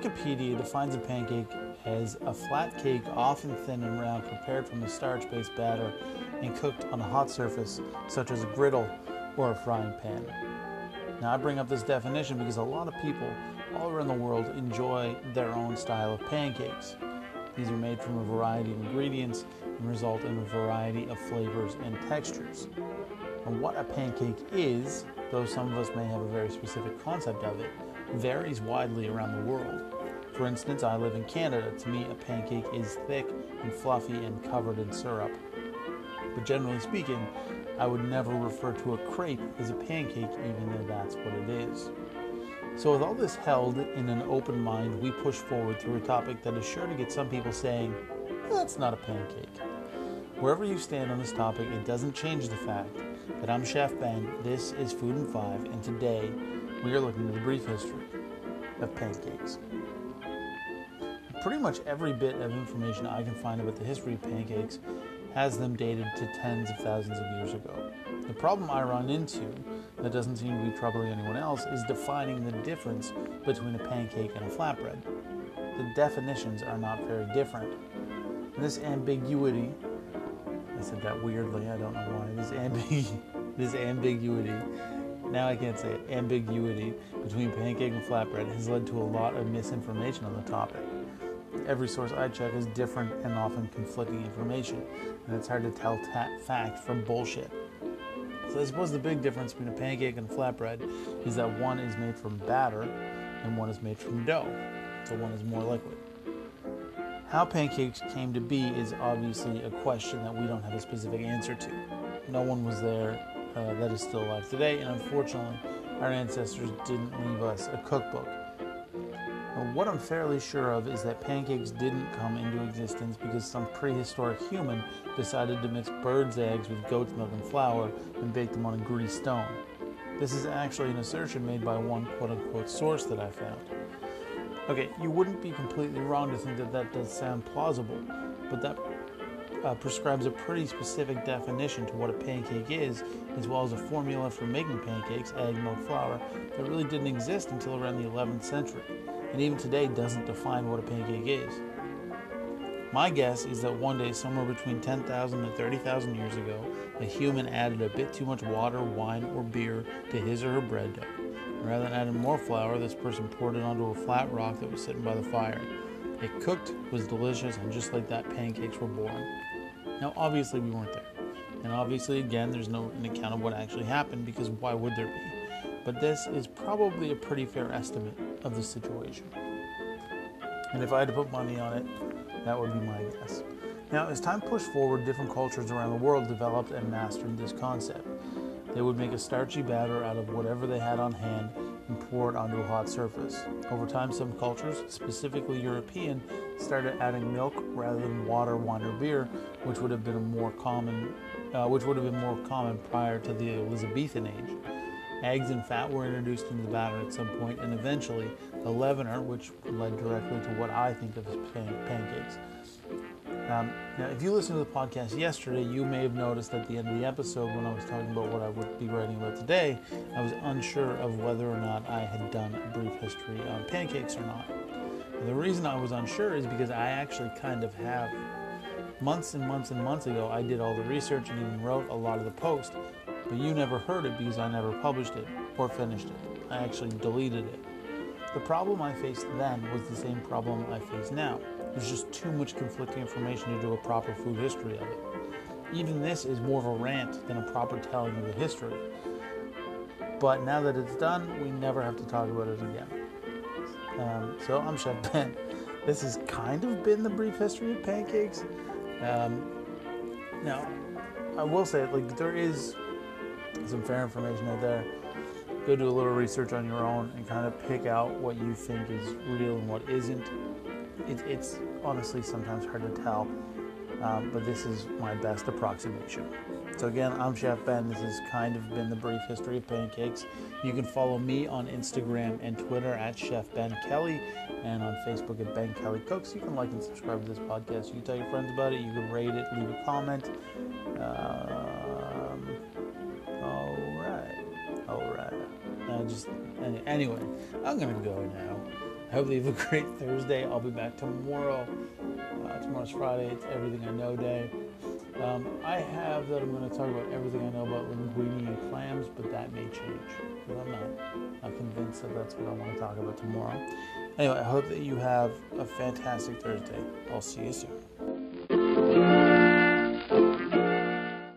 Wikipedia defines a pancake as a flat cake, often thin and round, prepared from a starch based batter and cooked on a hot surface, such as a griddle or a frying pan. Now, I bring up this definition because a lot of people all around the world enjoy their own style of pancakes. These are made from a variety of ingredients and result in a variety of flavors and textures. And what a pancake is, though some of us may have a very specific concept of it, varies widely around the world. For instance, I live in Canada. To me, a pancake is thick and fluffy and covered in syrup. But generally speaking, I would never refer to a crepe as a pancake, even though that's what it is. So, with all this held in an open mind, we push forward through a topic that is sure to get some people saying, That's not a pancake. Wherever you stand on this topic, it doesn't change the fact that I'm Chef Ben, this is Food and Five, and today we are looking at the brief history of pancakes. Pretty much every bit of information I can find about the history of pancakes has them dated to tens of thousands of years ago. The problem I run into, that doesn't seem to be troubling anyone else, is defining the difference between a pancake and a flatbread. The definitions are not very different. This ambiguity, I said that weirdly, I don't know why, this, ambi- this ambiguity, now I can't say it, ambiguity between pancake and flatbread has led to a lot of misinformation on the topic every source I check is different and often conflicting information, and it's hard to tell ta- fact from bullshit. So I suppose the big difference between a pancake and a flatbread is that one is made from batter and one is made from dough, so one is more liquid. How pancakes came to be is obviously a question that we don't have a specific answer to. No one was there uh, that is still alive today, and unfortunately, our ancestors didn't leave us a cookbook what I'm fairly sure of is that pancakes didn't come into existence because some prehistoric human decided to mix bird's eggs with goat's milk and flour and bake them on a greased stone. This is actually an assertion made by one quote unquote source that I found. Okay, you wouldn't be completely wrong to think that that does sound plausible, but that uh, prescribes a pretty specific definition to what a pancake is, as well as a formula for making pancakes, egg, milk, flour, that really didn't exist until around the 11th century and even today doesn't define what a pancake is. My guess is that one day, somewhere between 10,000 and 30,000 years ago, a human added a bit too much water, wine, or beer to his or her bread dough. rather than adding more flour, this person poured it onto a flat rock that was sitting by the fire. It cooked, was delicious, and just like that, pancakes were born. Now, obviously, we weren't there. And obviously, again, there's no an account of what actually happened because why would there be? but this is probably a pretty fair estimate of the situation. And if I had to put money on it, that would be my guess. Now, as time pushed forward, different cultures around the world developed and mastered this concept. They would make a starchy batter out of whatever they had on hand and pour it onto a hot surface. Over time, some cultures, specifically European, started adding milk rather than water, wine, or beer, which would have been more common, uh, which would have been more common prior to the Elizabethan age. Eggs and fat were introduced into the batter at some point, and eventually the leavener, which led directly to what I think of as pan- pancakes. Um, now, if you listened to the podcast yesterday, you may have noticed at the end of the episode when I was talking about what I would be writing about today, I was unsure of whether or not I had done a brief history on pancakes or not. And the reason I was unsure is because I actually kind of have. Months and months and months ago, I did all the research and even wrote a lot of the post but you never heard it because I never published it or finished it. I actually deleted it. The problem I faced then was the same problem I face now. There's just too much conflicting information to do a proper food history of it. Even this is more of a rant than a proper telling of the history. But now that it's done, we never have to talk about it again. Um, so I'm Chef Ben. This has kind of been the brief history of pancakes. Um, now, I will say, like, there is some fair information out there. Go do a little research on your own and kind of pick out what you think is real and what isn't. It, it's honestly sometimes hard to tell, um, but this is my best approximation. So, again, I'm Chef Ben. This has kind of been the brief history of pancakes. You can follow me on Instagram and Twitter at Chef Ben Kelly and on Facebook at Ben Kelly Cooks. You can like and subscribe to this podcast. You can tell your friends about it. You can rate it, leave a comment. Um, just anyway, I'm gonna go now. I hope you have a great Thursday. I'll be back tomorrow. Uh, tomorrow's Friday. It's Everything I Know Day. Um, I have that I'm going to talk about everything I know about linguine and clams, but that may change because I'm not, not convinced that that's what I want to talk about tomorrow. Anyway, I hope that you have a fantastic Thursday. I'll see you soon.